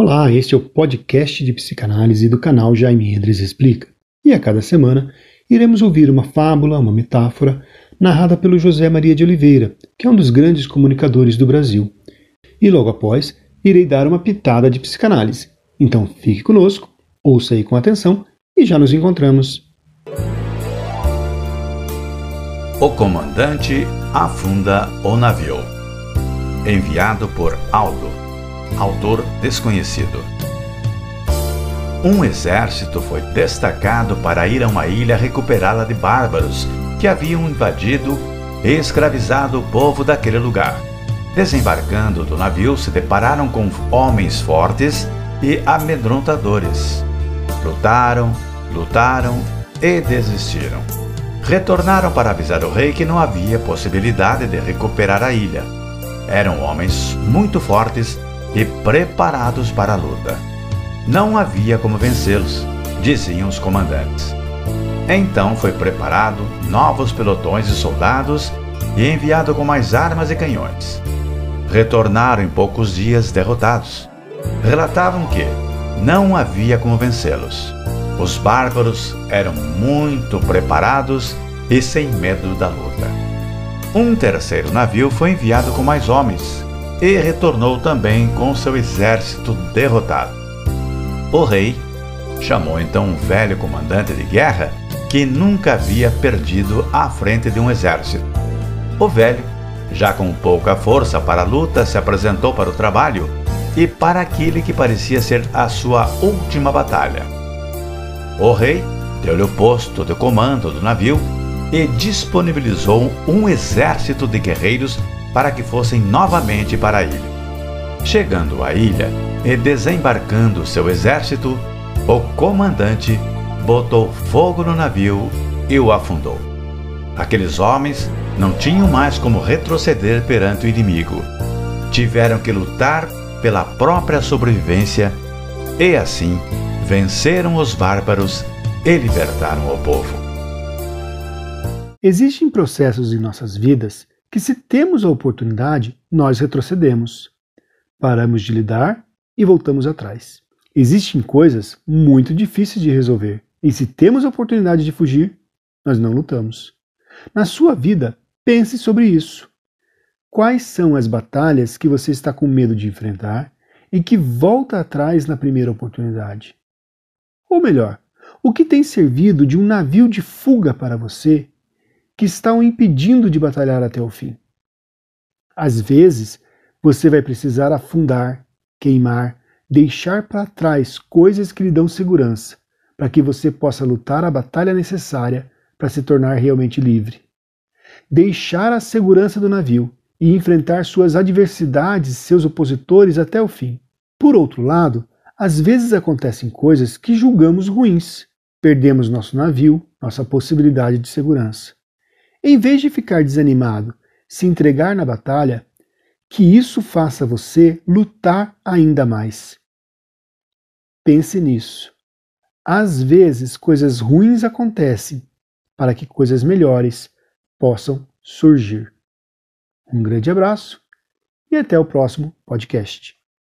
Olá, este é o podcast de psicanálise do canal Jaime Endres Explica. E a cada semana iremos ouvir uma fábula, uma metáfora, narrada pelo José Maria de Oliveira, que é um dos grandes comunicadores do Brasil. E logo após, irei dar uma pitada de psicanálise. Então fique conosco, ouça aí com atenção e já nos encontramos. O comandante afunda o navio. Enviado por Aldo autor desconhecido. Um exército foi destacado para ir a uma ilha recuperá-la de bárbaros que haviam invadido e escravizado o povo daquele lugar. Desembarcando do navio, se depararam com homens fortes e amedrontadores. Lutaram, lutaram e desistiram. Retornaram para avisar o rei que não havia possibilidade de recuperar a ilha. Eram homens muito fortes e preparados para a luta. Não havia como vencê-los, diziam os comandantes. Então foi preparado novos pelotões de soldados e enviado com mais armas e canhões. Retornaram em poucos dias derrotados. Relatavam que não havia como vencê-los. Os bárbaros eram muito preparados e sem medo da luta. Um terceiro navio foi enviado com mais homens e retornou também com seu exército derrotado. O rei chamou então um velho comandante de guerra que nunca havia perdido à frente de um exército. O velho, já com pouca força para a luta, se apresentou para o trabalho e para aquele que parecia ser a sua última batalha. O rei deu-lhe o posto de comando do navio e disponibilizou um exército de guerreiros para que fossem novamente para a ilha. Chegando à ilha e desembarcando seu exército, o comandante botou fogo no navio e o afundou. Aqueles homens não tinham mais como retroceder perante o inimigo. Tiveram que lutar pela própria sobrevivência e assim venceram os bárbaros e libertaram o povo. Existem processos em nossas vidas que, se temos a oportunidade, nós retrocedemos, paramos de lidar e voltamos atrás. Existem coisas muito difíceis de resolver, e se temos a oportunidade de fugir, nós não lutamos. Na sua vida, pense sobre isso. Quais são as batalhas que você está com medo de enfrentar e que volta atrás na primeira oportunidade? Ou melhor, o que tem servido de um navio de fuga para você que está o impedindo de batalhar até o fim. Às vezes, você vai precisar afundar, queimar, deixar para trás coisas que lhe dão segurança, para que você possa lutar a batalha necessária para se tornar realmente livre. Deixar a segurança do navio e enfrentar suas adversidades, seus opositores até o fim. Por outro lado, às vezes acontecem coisas que julgamos ruins. Perdemos nosso navio, nossa possibilidade de segurança. Em vez de ficar desanimado, se entregar na batalha, que isso faça você lutar ainda mais. Pense nisso. Às vezes, coisas ruins acontecem para que coisas melhores possam surgir. Um grande abraço e até o próximo podcast.